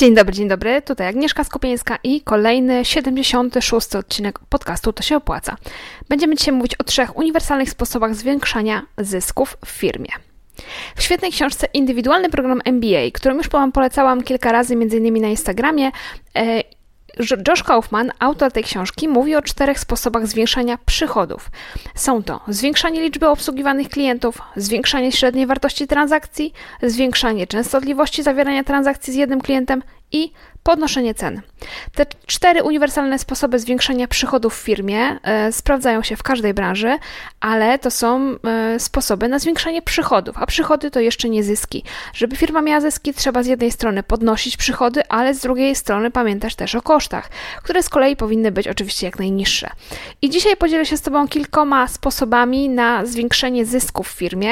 Dzień dobry, dzień dobry. Tutaj Agnieszka Skopieńska i kolejny 76 odcinek podcastu To się opłaca. Będziemy dzisiaj mówić o trzech uniwersalnych sposobach zwiększania zysków w firmie. W świetnej książce Indywidualny program MBA, którą już Wam polecałam kilka razy, innymi na Instagramie, e, Josh Kaufman, autor tej książki, mówi o czterech sposobach zwiększania przychodów. Są to zwiększanie liczby obsługiwanych klientów, zwiększanie średniej wartości transakcji, zwiększanie częstotliwości zawierania transakcji z jednym klientem i podnoszenie cen. Te cztery uniwersalne sposoby zwiększenia przychodów w firmie e, sprawdzają się w każdej branży, ale to są e, sposoby na zwiększanie przychodów, a przychody to jeszcze nie zyski. Żeby firma miała zyski, trzeba z jednej strony podnosić przychody, ale z drugiej strony pamiętać też o kosztach, które z kolei powinny być oczywiście jak najniższe. I dzisiaj podzielę się z Tobą kilkoma sposobami na zwiększenie zysków w firmie.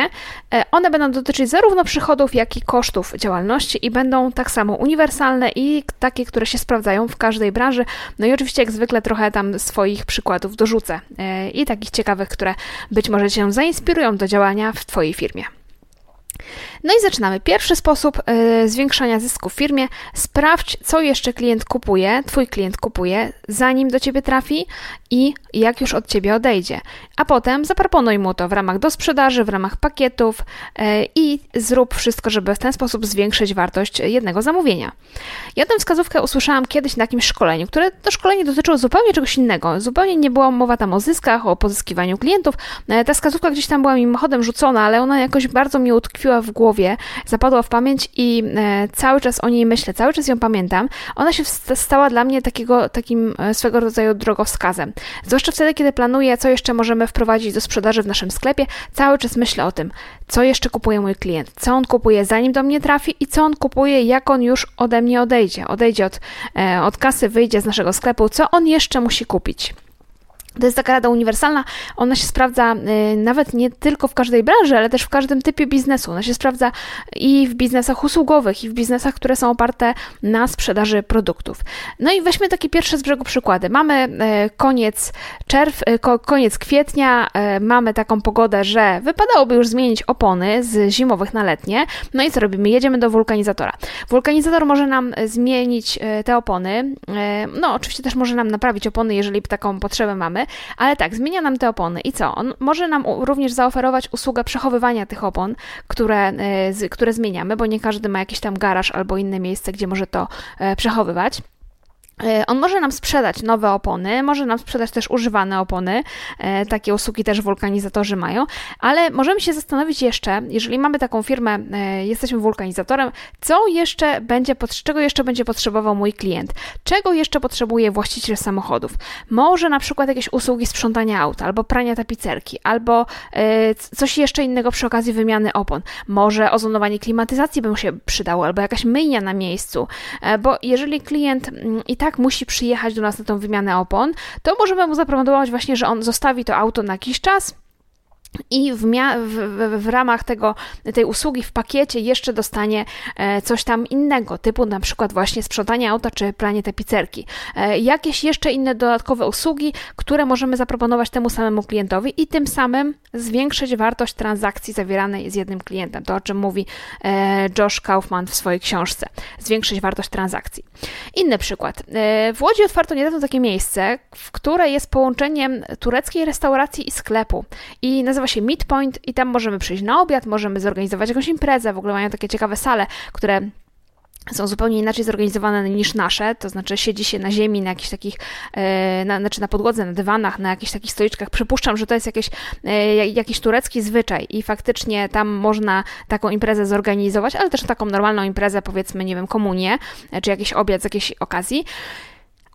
E, one będą dotyczyć zarówno przychodów, jak i kosztów działalności i będą tak samo uniwersalne i takie, które się sprawdzają w każdej branży. No i oczywiście, jak zwykle, trochę tam swoich przykładów dorzucę e, i takich ciekawych, które być może Cię zainspirują do działania w Twojej firmie. No i zaczynamy. Pierwszy sposób y, zwiększania zysku w firmie. Sprawdź, co jeszcze klient kupuje, twój klient kupuje, zanim do ciebie trafi i jak już od ciebie odejdzie. A potem zaproponuj mu to w ramach do sprzedaży, w ramach pakietów y, i zrób wszystko, żeby w ten sposób zwiększyć wartość jednego zamówienia. Ja tę wskazówkę usłyszałam kiedyś na jakimś szkoleniu, które to szkolenie dotyczyło zupełnie czegoś innego. Zupełnie nie była mowa tam o zyskach, o pozyskiwaniu klientów. Ta wskazówka gdzieś tam była mimochodem rzucona, ale ona jakoś bardzo mi utkwiła w głowie głowie, zapadła w pamięć i e, cały czas o niej myślę, cały czas ją pamiętam. Ona się stała dla mnie takiego, takim e, swego rodzaju drogowskazem. Zwłaszcza wtedy, kiedy planuję, co jeszcze możemy wprowadzić do sprzedaży w naszym sklepie, cały czas myślę o tym, co jeszcze kupuje mój klient, co on kupuje zanim do mnie trafi i co on kupuje, jak on już ode mnie odejdzie. Odejdzie od, e, od kasy, wyjdzie z naszego sklepu, co on jeszcze musi kupić. To jest taka rada uniwersalna, ona się sprawdza y, nawet nie tylko w każdej branży, ale też w każdym typie biznesu. Ona się sprawdza i w biznesach usługowych, i w biznesach, które są oparte na sprzedaży produktów. No i weźmy takie pierwsze z brzegu przykłady. Mamy y, koniec czerw, y, koniec kwietnia, mamy taką pogodę, że wypadałoby już zmienić opony z zimowych na letnie. No i co robimy? Jedziemy do wulkanizatora. Wulkanizator może nam zmienić te opony. No, oczywiście też może nam naprawić opony, jeżeli taką potrzebę mamy, ale tak, zmienia nam te opony i co? On może nam również zaoferować usługę przechowywania tych opon, które, e, które zmieniamy, bo nie każdy ma jakiś tam garaż albo inne miejsce, gdzie może to e, przechowywać. E, on może nam sprzedać nowe opony, może nam sprzedać też używane opony. E, takie usługi też wulkanizatorzy mają, ale możemy się zastanowić jeszcze, jeżeli mamy taką firmę, e, jesteśmy wulkanizatorem, co jeszcze będzie, czego jeszcze będzie potrzebował mój klient? Czego jeszcze potrzebuje właściciel samochodów? Może na przykład jakieś usługi sprzątania auta, albo prania tapicerki, albo coś jeszcze innego przy okazji wymiany opon. Może ozonowanie klimatyzacji by mu się przydało, albo jakaś myjnia na miejscu, bo jeżeli klient mm, i tak tak musi przyjechać do nas na tą wymianę opon, to możemy mu zaproponować właśnie, że on zostawi to auto na jakiś czas i w, w, w, ramach tego, tej usługi w pakiecie jeszcze dostanie e, coś tam innego, typu na przykład właśnie sprzątanie auta czy pranie tapicerki. E, jakieś jeszcze inne dodatkowe usługi, które możemy zaproponować temu samemu klientowi i tym samym zwiększyć wartość transakcji zawieranej z jednym klientem. To o czym mówi e, Josh Kaufman w swojej książce. Zwiększyć wartość transakcji. Inny przykład. W Łodzi otwarto niedawno takie miejsce, w które jest połączeniem tureckiej restauracji i sklepu. I się Midpoint i tam możemy przyjść na obiad, możemy zorganizować jakąś imprezę, w ogóle mają takie ciekawe sale, które są zupełnie inaczej zorganizowane niż nasze, to znaczy siedzi się na ziemi, na jakichś takich, e, na, znaczy na podłodze, na dywanach, na jakichś takich stoliczkach. Przypuszczam, że to jest jakieś, e, jakiś turecki zwyczaj i faktycznie tam można taką imprezę zorganizować, ale też taką normalną imprezę, powiedzmy, nie wiem, komunię, e, czy jakiś obiad z jakiejś okazji.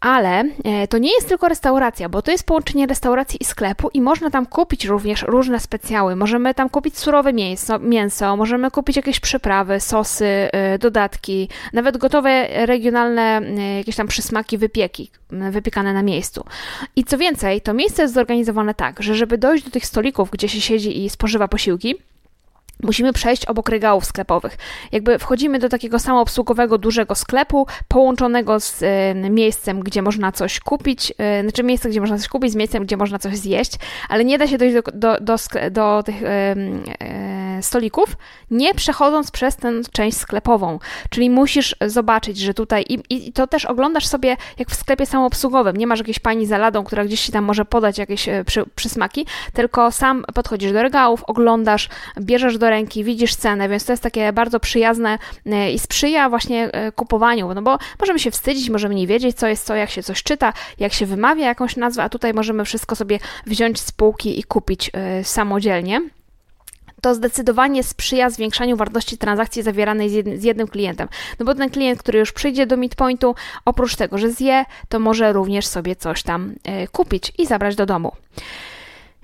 Ale e, to nie jest tylko restauracja, bo to jest połączenie restauracji i sklepu i można tam kupić również różne specjały. Możemy tam kupić surowe mięso, mięso możemy kupić jakieś przyprawy, sosy, e, dodatki, nawet gotowe regionalne e, jakieś tam przysmaki, wypieki wypiekane na miejscu. I co więcej, to miejsce jest zorganizowane tak, że żeby dojść do tych stolików, gdzie się siedzi i spożywa posiłki, musimy przejść obok regałów sklepowych. Jakby wchodzimy do takiego samoobsługowego, dużego sklepu, połączonego z y, miejscem, gdzie można coś kupić, y, znaczy miejsce, gdzie można coś kupić, z miejscem, gdzie można coś zjeść, ale nie da się dojść do, do, do, do tych y, stolików, nie przechodząc przez tę część sklepową. Czyli musisz zobaczyć, że tutaj i, i to też oglądasz sobie jak w sklepie samoobsługowym. Nie masz jakiejś pani za ladą, która gdzieś ci tam może podać jakieś przy, przysmaki, tylko sam podchodzisz do regałów, oglądasz, bierzesz do ręki, widzisz cenę, więc to jest takie bardzo przyjazne i sprzyja właśnie kupowaniu, no bo możemy się wstydzić, możemy nie wiedzieć, co jest co, jak się coś czyta, jak się wymawia jakąś nazwę, a tutaj możemy wszystko sobie wziąć z półki i kupić samodzielnie to zdecydowanie sprzyja zwiększaniu wartości transakcji zawieranej z jednym, z jednym, klientem. No bo ten klient, który już przyjdzie do Midpointu, oprócz tego, że zje, to może również sobie coś tam y, kupić i zabrać do domu.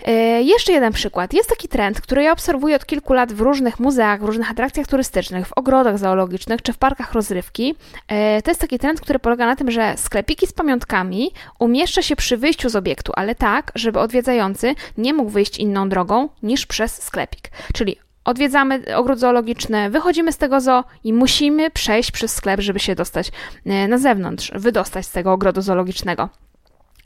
E, jeszcze jeden przykład. Jest taki trend, który ja obserwuję od kilku lat w różnych muzeach, w różnych atrakcjach turystycznych, w ogrodach zoologicznych czy w parkach rozrywki. E, to jest taki trend, który polega na tym, że sklepiki z pamiątkami umieszcza się przy wyjściu z obiektu, ale tak, żeby odwiedzający nie mógł wyjść inną drogą niż przez sklepik. Czyli odwiedzamy ogród zoologiczny, wychodzimy z tego zoo i musimy przejść przez sklep, żeby się dostać e, na zewnątrz, wydostać z tego ogrodu zoologicznego.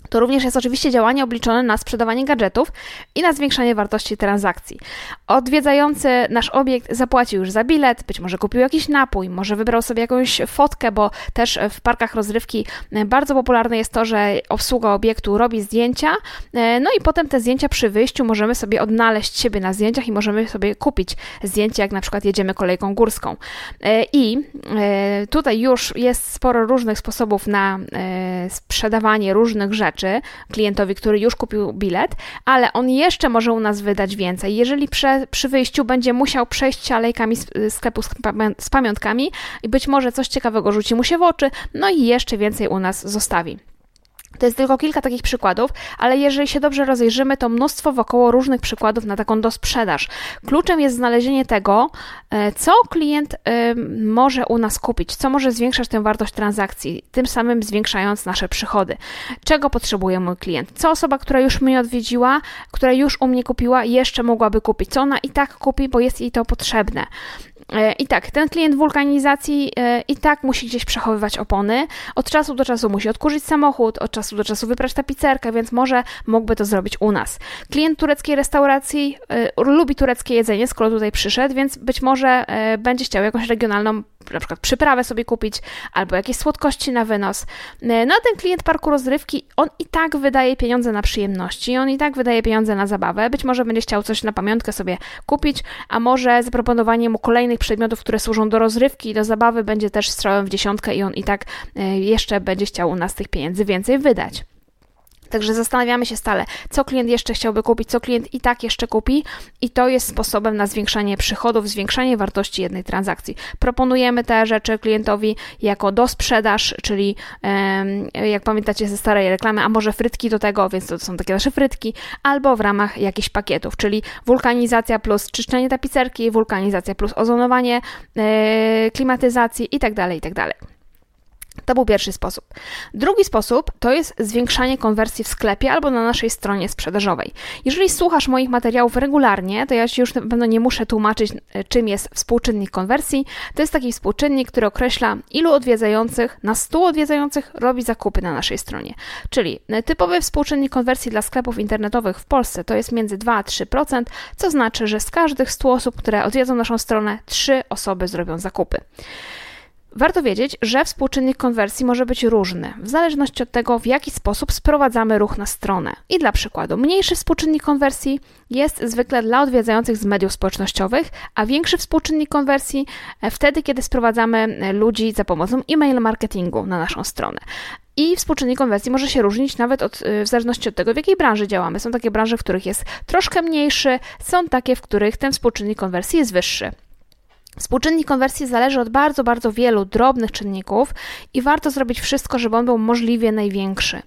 To również jest oczywiście działanie obliczone na sprzedawanie gadżetów i na zwiększanie wartości transakcji. Odwiedzający nasz obiekt zapłacił już za bilet, być może kupił jakiś napój, może wybrał sobie jakąś fotkę, bo też w parkach rozrywki bardzo popularne jest to, że obsługa obiektu robi zdjęcia, no i potem te zdjęcia przy wyjściu możemy sobie odnaleźć siebie na zdjęciach i możemy sobie kupić zdjęcie, jak na przykład jedziemy kolejką górską. I e, tutaj już jest sporo różnych sposobów na e, sprzedawanie różnych rzeczy rzeczy klientowi, który już kupił bilet, ale on jeszcze może u nas wydać więcej. Jeżeli przy, przy wyjściu będzie musiał przejść alejkami sklepu z, z pamiątkami i być może coś ciekawego rzuci mu się w oczy, no i jeszcze więcej u nas zostawi. To jest tylko kilka takich przykładów, ale jeżeli się dobrze rozejrzymy, to mnóstwo wokoło różnych przykładów na taką dosprzedaż. Kluczem jest znalezienie tego, e, co klient e, może u nas kupić, co może zwiększać tę wartość transakcji, tym samym zwiększając nasze przychody. Czego potrzebuje mój klient? Co osoba, która już mnie odwiedziła, która już u mnie kupiła, jeszcze mogłaby kupić? Co ona i tak kupi, bo jest jej to potrzebne? E, I tak, ten klient wulkanizacji e, i tak musi gdzieś przechowywać opony. Od czasu do czasu musi odkurzyć samochód, od czasu do czasu wyprać tapicerkę, więc może mógłby to zrobić u nas. Klient tureckiej restauracji y, lubi tureckie jedzenie, skoro tutaj przyszedł, więc być może będzie chciał jakąś regionalną na przykład przyprawę sobie kupić, albo jakieś słodkości na wynos. No a ten klient parku rozrywki, on i tak wydaje pieniądze na przyjemności, on i tak wydaje pieniądze na zabawę. Być może będzie chciał coś na pamiątkę sobie kupić, a może zaproponowanie mu kolejnych przedmiotów, które służą do rozrywki i do zabawy będzie też strzałem w dziesiątkę i on i tak e, jeszcze będzie chciał u nas tych pieniędzy więcej wydać. Także zastanawiamy się stale, co klient jeszcze chciałby kupić, co klient i tak jeszcze kupi, i to jest sposobem na zwiększanie przychodów, zwiększanie wartości jednej transakcji. Proponujemy te rzeczy klientowi jako do sprzedaż, czyli jak pamiętacie ze starej reklamy, a może frytki do tego, więc to są takie nasze frytki, albo w ramach jakichś pakietów, czyli wulkanizacja plus czyszczenie tapicerki, wulkanizacja plus ozonowanie, e, klimatyzacji itd., tak itd. To był pierwszy sposób. Drugi sposób to jest zwiększanie konwersji w sklepie albo na naszej stronie sprzedażowej. Jeżeli słuchasz moich materiałów regularnie, to ja Ci już na pewno nie muszę tłumaczyć, e, czym jest współczynnik konwersji. To jest taki współczynnik, który określa, ilu odwiedzających na 100 odwiedzających robi zakupy na naszej stronie. Czyli e, typowy współczynnik konwersji dla sklepów internetowych w Polsce to jest między 2 a 3%, co znaczy, że z każdych 100 osób, które odwiedzą naszą stronę, 3 osoby zrobią zakupy. Warto wiedzieć, że współczynnik konwersji może być różny, w zależności od tego, w jaki sposób sprowadzamy ruch na stronę. I dla przykładu, mniejszy współczynnik konwersji jest zwykle dla odwiedzających z mediów społecznościowych, a większy współczynnik konwersji e, wtedy, kiedy sprowadzamy e, ludzi za pomocą e-mail marketingu na naszą stronę. I współczynnik konwersji może się różnić nawet od, e, w zależności od tego, w jakiej branży działamy. Są takie branże, w których jest troszkę mniejszy, są takie, w których ten współczynnik konwersji jest wyższy. Współczynnik konwersji zależy od bardzo, bardzo wielu drobnych czynników i warto zrobić wszystko, żeby on był możliwie największy.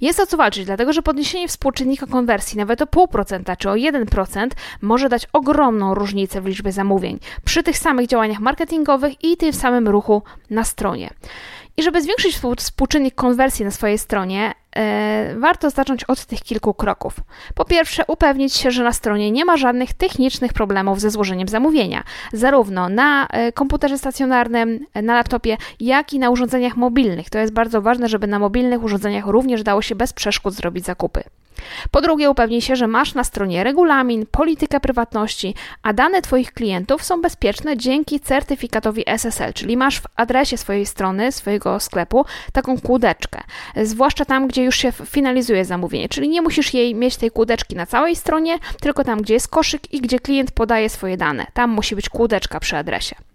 Jest o co walczyć, dlatego że podniesienie współczynnika konwersji nawet o 0,5% czy o 1% może dać ogromną różnicę w liczbie zamówień przy tych samych działaniach marketingowych i tym samym ruchu na stronie. I żeby zwiększyć współczynnik konwersji na swojej stronie, e, warto zacząć od tych kilku kroków. Po pierwsze, upewnić się, że na stronie nie ma żadnych technicznych problemów ze złożeniem zamówienia, zarówno na e, komputerze stacjonarnym, na laptopie, jak i na urządzeniach mobilnych. To jest bardzo ważne, żeby na mobilnych urządzeniach również dało się bez przeszkód zrobić zakupy. Po drugie, upewnij się, że masz na stronie regulamin, politykę prywatności, a dane Twoich klientów są bezpieczne dzięki certyfikatowi SSL, czyli masz w adresie swojej strony, swojego sklepu taką kłódeczkę, zwłaszcza tam, gdzie już się finalizuje zamówienie, czyli nie musisz jej mieć tej kłódeczki na całej stronie, tylko tam, gdzie jest koszyk i gdzie klient podaje swoje dane. Tam musi być kłódeczka przy adresie.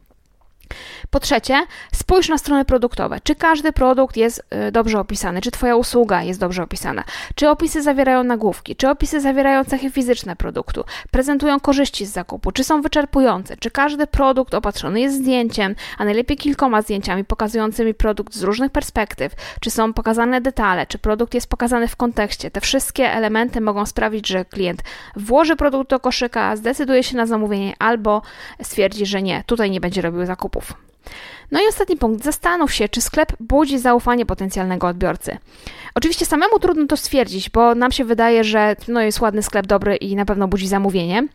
Po trzecie, spójrz na strony produktowe. Czy każdy produkt jest y, dobrze opisany? Czy Twoja usługa jest dobrze opisana? Czy opisy zawierają nagłówki? Czy opisy zawierają cechy fizyczne produktu? Prezentują korzyści z zakupu? Czy są wyczerpujące? Czy każdy produkt opatrzony jest zdjęciem, a najlepiej kilkoma zdjęciami pokazującymi produkt z różnych perspektyw? Czy są pokazane detale? Czy produkt jest pokazany w kontekście? Te wszystkie elementy mogą sprawić, że klient włoży produkt do koszyka, zdecyduje się na zamówienie albo stwierdzi, że nie, tutaj nie będzie robił zakupu zakupów. No i ostatni punkt. Zastanów się, czy sklep budzi zaufanie potencjalnego odbiorcy. Oczywiście samemu trudno to stwierdzić, bo nam się wydaje, że no jest ładny sklep, dobry i na pewno budzi zamówienie.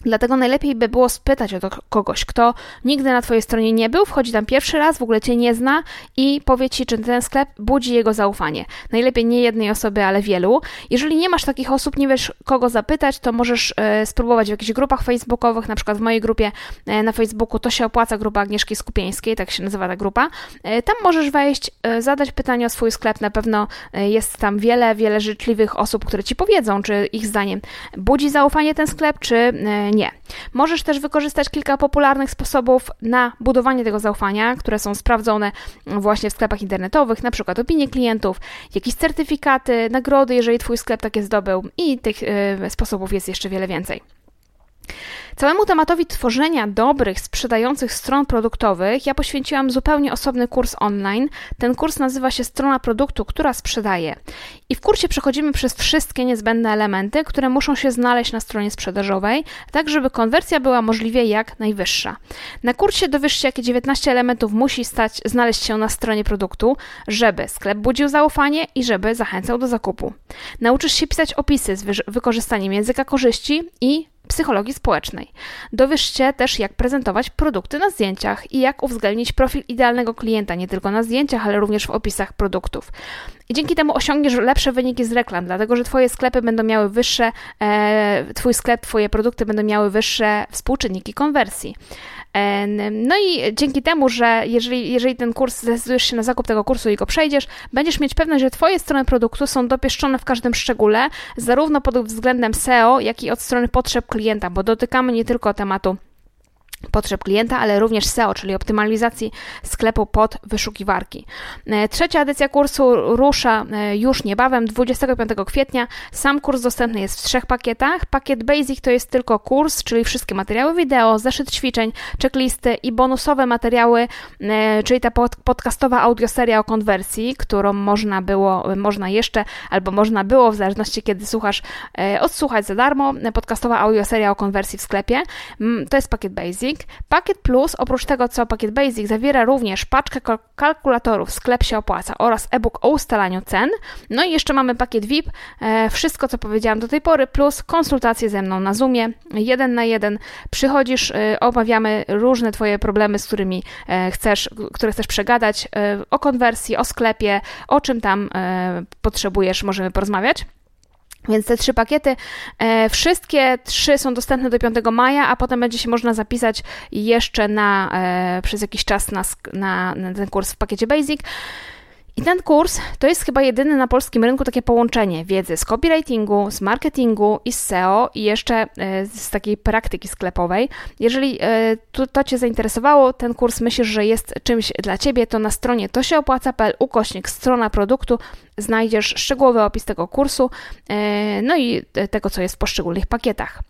Dlatego najlepiej by było spytać o to kogoś, kto nigdy na Twojej stronie nie był, wchodzi tam pierwszy raz, w ogóle Cię nie zna i powie Ci, czy ten sklep budzi jego zaufanie. Najlepiej nie jednej osoby, ale wielu. Jeżeli nie masz takich osób, nie wiesz kogo zapytać, to możesz e, spróbować w jakichś grupach facebookowych, na przykład w mojej grupie e, na Facebooku to się opłaca, grupa Agnieszki Skupieńskiej, tak się nazywa ta grupa. E, tam możesz wejść, zadać pytanie o swój sklep, na pewno jest tam wiele, wiele życzliwych osób, które Ci powiedzą, czy ich zdaniem budzi zaufanie ten sklep, czy nie. Możesz też wykorzystać kilka popularnych sposobów na budowanie tego zaufania, które są sprawdzone właśnie w sklepach internetowych, na przykład opinie klientów, jakieś certyfikaty, nagrody, jeżeli Twój sklep takie zdobył i tych y, sposobów jest jeszcze wiele więcej. Całemu tematowi tworzenia dobrych, sprzedających stron produktowych ja poświęciłam zupełnie osobny kurs online. Ten kurs nazywa się Strona produktu, która sprzedaje. I w kursie przechodzimy przez wszystkie niezbędne elementy, które muszą się znaleźć na stronie sprzedażowej, tak żeby konwersja była możliwie jak najwyższa. Na kursie dowiesz się, jakie 19 elementów musi stać, znaleźć się na stronie produktu, żeby sklep budził zaufanie i żeby zachęcał do zakupu. Nauczysz się pisać opisy z wykorzystaniem języka korzyści i psychologii społecznej. Dowiesz się też, jak prezentować produkty na zdjęciach i jak uwzględnić profil idealnego klienta nie tylko na zdjęciach, ale również w opisach produktów. I dzięki temu osiągniesz lepsze wyniki z reklam, dlatego że Twoje sklepy będą miały wyższe, e, Twój sklep, Twoje produkty będą miały wyższe współczynniki konwersji. No i dzięki temu, że jeżeli, jeżeli ten kurs zdecydujesz się na zakup tego kursu i go przejdziesz, będziesz mieć pewność, że Twoje strony produktu są dopieszczone w każdym szczególe, zarówno pod względem SEO, jak i od strony potrzeb klienta, bo dotykamy nie tylko tematu potrzeb klienta, ale również SEO, czyli optymalizacji sklepu pod wyszukiwarki. E, trzecia edycja kursu rusza e, już niebawem, 25 kwietnia. Sam kurs dostępny jest w trzech pakietach. Pakiet Basic to jest tylko kurs, czyli wszystkie materiały wideo, zeszyt ćwiczeń, checklisty i bonusowe materiały, e, czyli ta podcastowa audioseria o konwersji, którą można było, można jeszcze, albo można było, w zależności kiedy słuchasz, odsłuchać za darmo. Podcastowa audioseria o konwersji w sklepie. To jest pakiet Basic. Basic. Pakiet Plus, oprócz tego co pakiet Basic, zawiera również paczkę kalkulatorów Sklep się opłaca oraz e-book o ustalaniu cen. No i jeszcze mamy pakiet VIP, e, wszystko co powiedziałam do tej pory, plus konsultacje ze mną na Zoomie, jeden na jeden. Przychodzisz, e, omawiamy różne Twoje problemy, z którymi e, chcesz, które chcesz przegadać, o konwersji, o sklepie, o czym tam potrzebujesz, możemy porozmawiać. Więc te trzy pakiety, e, wszystkie trzy są dostępne do 5 maja, a potem będzie się można zapisać jeszcze na, e, przez jakiś czas na, na, na ten kurs w pakiecie Basic. I ten kurs to jest chyba jedyny na polskim rynku takie połączenie wiedzy z copywritingu, z marketingu i z SEO i jeszcze e, z takiej praktyki sklepowej. Jeżeli e, to, to Cię zainteresowało, ten kurs myślisz, że jest czymś dla Ciebie, to na stronie to się opłaca.pl ukośnik strona produktu znajdziesz szczegółowy opis tego kursu, e, no i tego, co jest w poszczególnych pakietach.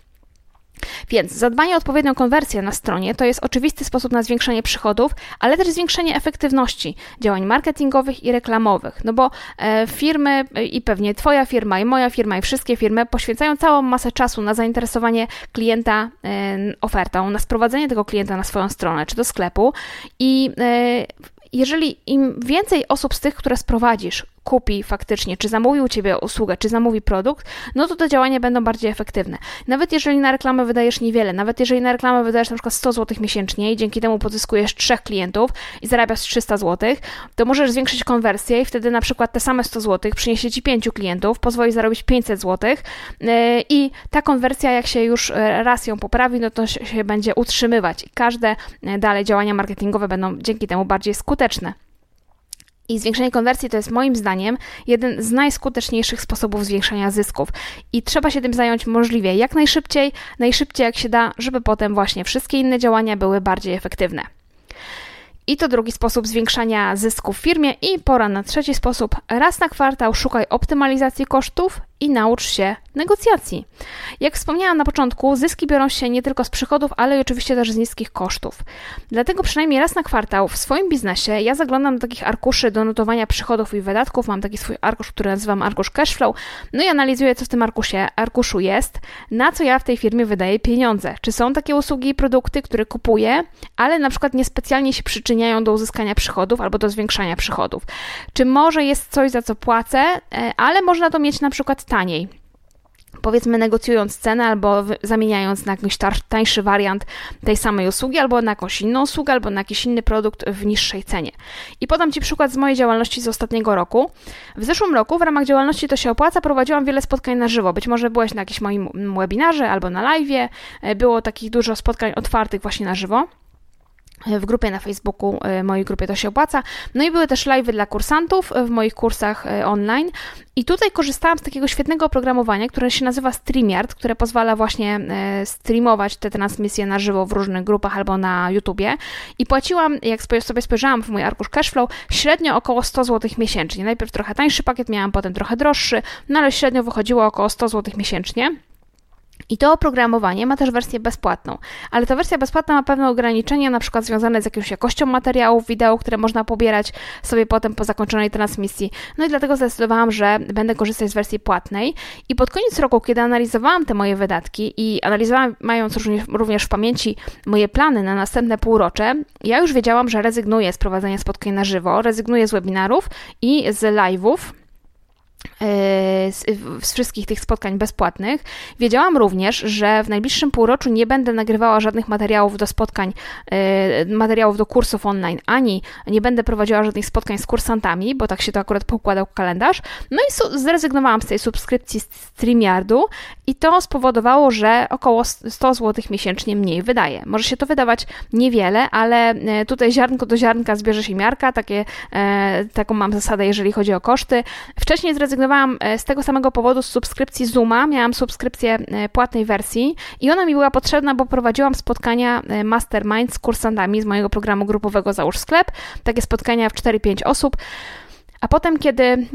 Więc zadbanie o odpowiednią konwersję na stronie to jest oczywisty sposób na zwiększenie przychodów, ale też zwiększenie efektywności działań marketingowych i reklamowych. No bo e, firmy i pewnie Twoja firma, i moja firma, i wszystkie firmy poświęcają całą masę czasu na zainteresowanie klienta e, ofertą, na sprowadzenie tego klienta na swoją stronę czy do sklepu i e, jeżeli im więcej osób z tych, które sprowadzisz, kupi faktycznie, czy zamówi u Ciebie usługę, czy zamówi produkt, no to te działania będą bardziej efektywne. Nawet jeżeli na reklamę wydajesz niewiele, nawet jeżeli na reklamę wydajesz na przykład 100 zł miesięcznie i dzięki temu pozyskujesz trzech klientów i zarabiasz 300 zł, to możesz zwiększyć konwersję i wtedy na przykład te same 100 zł przyniesie Ci pięciu klientów, pozwoli zarobić 500 zł e, i ta konwersja, jak się już e, raz ją poprawi, no to się będzie utrzymywać i każde e, dalej działania marketingowe będą dzięki temu bardziej skuteczne. I zwiększenie konwersji to jest moim zdaniem jeden z najskuteczniejszych sposobów zwiększania zysków. I trzeba się tym zająć możliwie jak najszybciej, najszybciej jak się da, żeby potem właśnie wszystkie inne działania były bardziej efektywne. I to drugi sposób zwiększania zysków w firmie. I pora na trzeci sposób. Raz na kwartał szukaj optymalizacji kosztów i naucz się negocjacji. Jak wspomniałam na początku, zyski biorą się nie tylko z przychodów, ale i oczywiście też z niskich kosztów. Dlatego przynajmniej raz na kwartał w swoim biznesie ja zaglądam do takich arkuszy do notowania przychodów i wydatków. Mam taki swój arkusz, który nazywam arkusz cashflow. No i analizuję, co w tym arkusie, arkuszu jest, na co ja w tej firmie wydaję pieniądze. Czy są takie usługi i produkty, które kupuję, ale na przykład niespecjalnie się przyczyniają do uzyskania przychodów albo do zwiększania przychodów. Czy może jest coś, za co płacę, e, ale można to mieć na przykład taniej powiedzmy negocjując cenę albo zamieniając na jakiś tańszy wariant tej samej usługi, albo na jakąś inną usługę, albo na jakiś inny produkt w niższej cenie. I podam Ci przykład z mojej działalności z ostatniego roku. W zeszłym roku w ramach działalności To się opłaca prowadziłam wiele spotkań na żywo. Być może byłeś na jakimś moim webinarze albo na live. Było takich dużo spotkań otwartych właśnie na żywo w grupie na Facebooku, e, mojej grupie to się opłaca. No i były też live dla kursantów w moich kursach e, online. I tutaj korzystałam z takiego świetnego oprogramowania, które się nazywa StreamYard, które pozwala właśnie e, streamować te transmisje na żywo w różnych grupach albo na YouTubie. I płaciłam, jak sobie spojrzałam w mój arkusz cashflow, średnio około 100 zł miesięcznie. Najpierw trochę tańszy pakiet miałam, potem trochę droższy, no ale średnio wychodziło około 100 zł miesięcznie. I to oprogramowanie ma też wersję bezpłatną, ale ta wersja bezpłatna ma pewne ograniczenia, na przykład związane z jakąś jakością materiałów, wideo, które można pobierać sobie potem po zakończonej transmisji. No i dlatego zdecydowałam, że będę korzystać z wersji płatnej. I pod koniec roku, kiedy analizowałam te moje wydatki i analizowałam, mając również w pamięci moje plany na następne półrocze, ja już wiedziałam, że rezygnuję z prowadzenia spotkań na żywo, rezygnuję z webinarów i z live'ów z, z, wszystkich tych spotkań bezpłatnych. Wiedziałam również, że w najbliższym półroczu nie będę nagrywała żadnych materiałów do spotkań, e, materiałów do kursów online, ani nie będę prowadziła żadnych spotkań z kursantami, bo tak się to akurat pokładał kalendarz. No i zrezygnowałam z tej subskrypcji StreamYardu i to spowodowało, że około 100 zł miesięcznie mniej wydaje. Może się to wydawać niewiele, ale e, tutaj ziarnko do ziarnka zbierze się miarka, takie, taką mam zasadę, jeżeli chodzi o koszty. Wcześniej zrezygnowałam zrezygnowałam e, z tego samego powodu z subskrypcji Zooma. Miałam subskrypcję e, płatnej wersji i ona mi była potrzebna, bo prowadziłam spotkania e, mastermind z kursantami z mojego programu grupowego Załóż Sklep. Takie spotkania w 4-5 osób. A potem, kiedy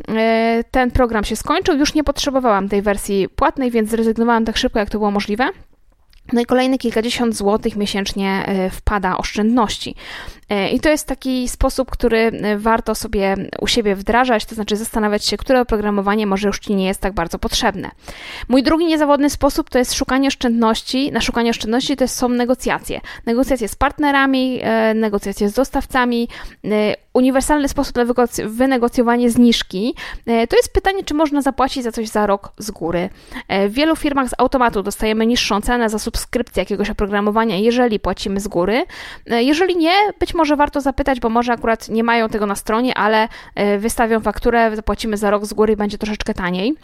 ten program się skończył, już nie potrzebowałam tej wersji płatnej, więc zrezygnowałam tak szybko, jak to było możliwe. No i kolejne kilkadziesiąt złotych miesięcznie wpada oszczędności. E, I to jest taki sposób, który e, warto sobie u siebie wdrażać, to znaczy zastanawiać się, które oprogramowanie może już Ci nie jest tak bardzo potrzebne. Mój drugi niezawodny sposób to jest szukanie oszczędności. Na szukanie oszczędności to są negocjacje. Negocjacje z partnerami, e, negocjacje z dostawcami, uniwersalny sposób na wynegocjowanie zniżki. To jest pytanie, czy można zapłacić za coś za rok z góry. W wielu firmach z automatu dostajemy niższą cenę za subskrypcję jakiegoś oprogramowania, jeżeli płacimy z góry. Jeżeli nie, być może warto zapytać, bo może akurat nie mają tego na stronie, ale e, wystawią fakturę, zapłacimy za rok z góry i będzie troszeczkę taniej.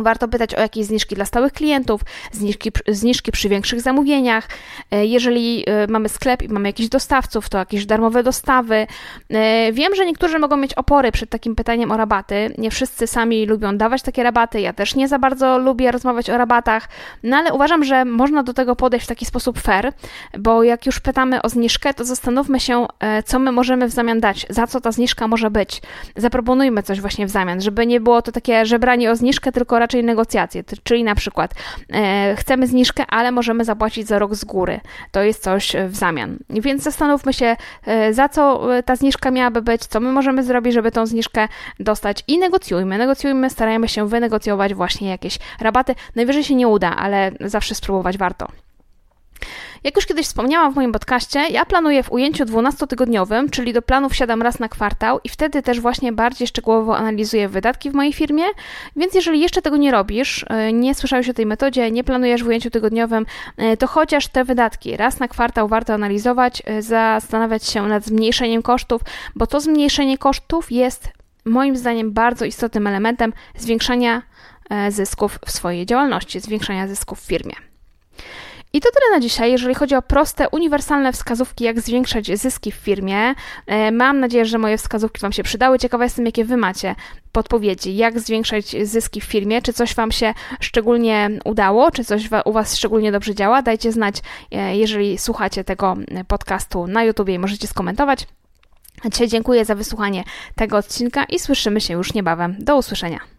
Warto pytać o jakieś zniżki dla stałych klientów, zniżki, zniżki przy większych zamówieniach. E, jeżeli e, mamy sklep i mamy jakichś dostawców, to jakieś darmowe dostawy. E, wiem, że niektórzy mogą mieć opory przed takim pytaniem o rabaty. Nie wszyscy sami lubią dawać takie rabaty. Ja też nie za bardzo lubię rozmawiać o rabatach, no ale uważam, że można do tego podejść w taki sposób fair, bo jak już pytamy o zniżkę, to zastanówmy się, co my możemy w zamian dać, za co ta zniżka może być. Zaproponujmy coś właśnie w zamian, żeby nie było to takie żebranie o zniżkę, tylko raczej raczej negocjacje, czyli na przykład e, chcemy zniżkę, ale możemy zapłacić za rok z góry. To jest coś w zamian. Więc zastanówmy się, e, za co e, ta zniżka miałaby być, co my możemy zrobić, żeby tą zniżkę dostać i negocjujmy. Negocjujmy, starajmy się wynegocjować właśnie jakieś rabaty. Najwyżej się nie uda, ale zawsze spróbować warto. Jak już kiedyś wspomniałam w moim podcaście, ja planuję w ujęciu 12-tygodniowym, czyli do planów siadam raz na kwartał i wtedy też właśnie bardziej szczegółowo analizuję wydatki w mojej firmie, więc jeżeli jeszcze tego nie robisz, e, nie słyszałeś o tej metodzie, nie planujesz w ujęciu tygodniowym, e, to chociaż te wydatki raz na kwartał warto analizować, e, zastanawiać się nad zmniejszeniem kosztów, bo to zmniejszenie kosztów jest moim zdaniem bardzo istotnym elementem zwiększania zysków w swojej działalności, zwiększania zysków w firmie. I to tyle na dzisiaj, jeżeli chodzi o proste, uniwersalne wskazówki, jak zwiększać zyski w firmie. E, mam nadzieję, że moje wskazówki Wam się przydały. Ciekawa jestem, jakie Wy macie podpowiedzi, jak zwiększać zyski w firmie, czy coś Wam się szczególnie udało, czy coś u Was szczególnie dobrze działa. Dajcie znać, e, jeżeli słuchacie tego podcastu na YouTube i możecie skomentować. Dzisiaj dziękuję za wysłuchanie tego odcinka i słyszymy się już niebawem. Do usłyszenia.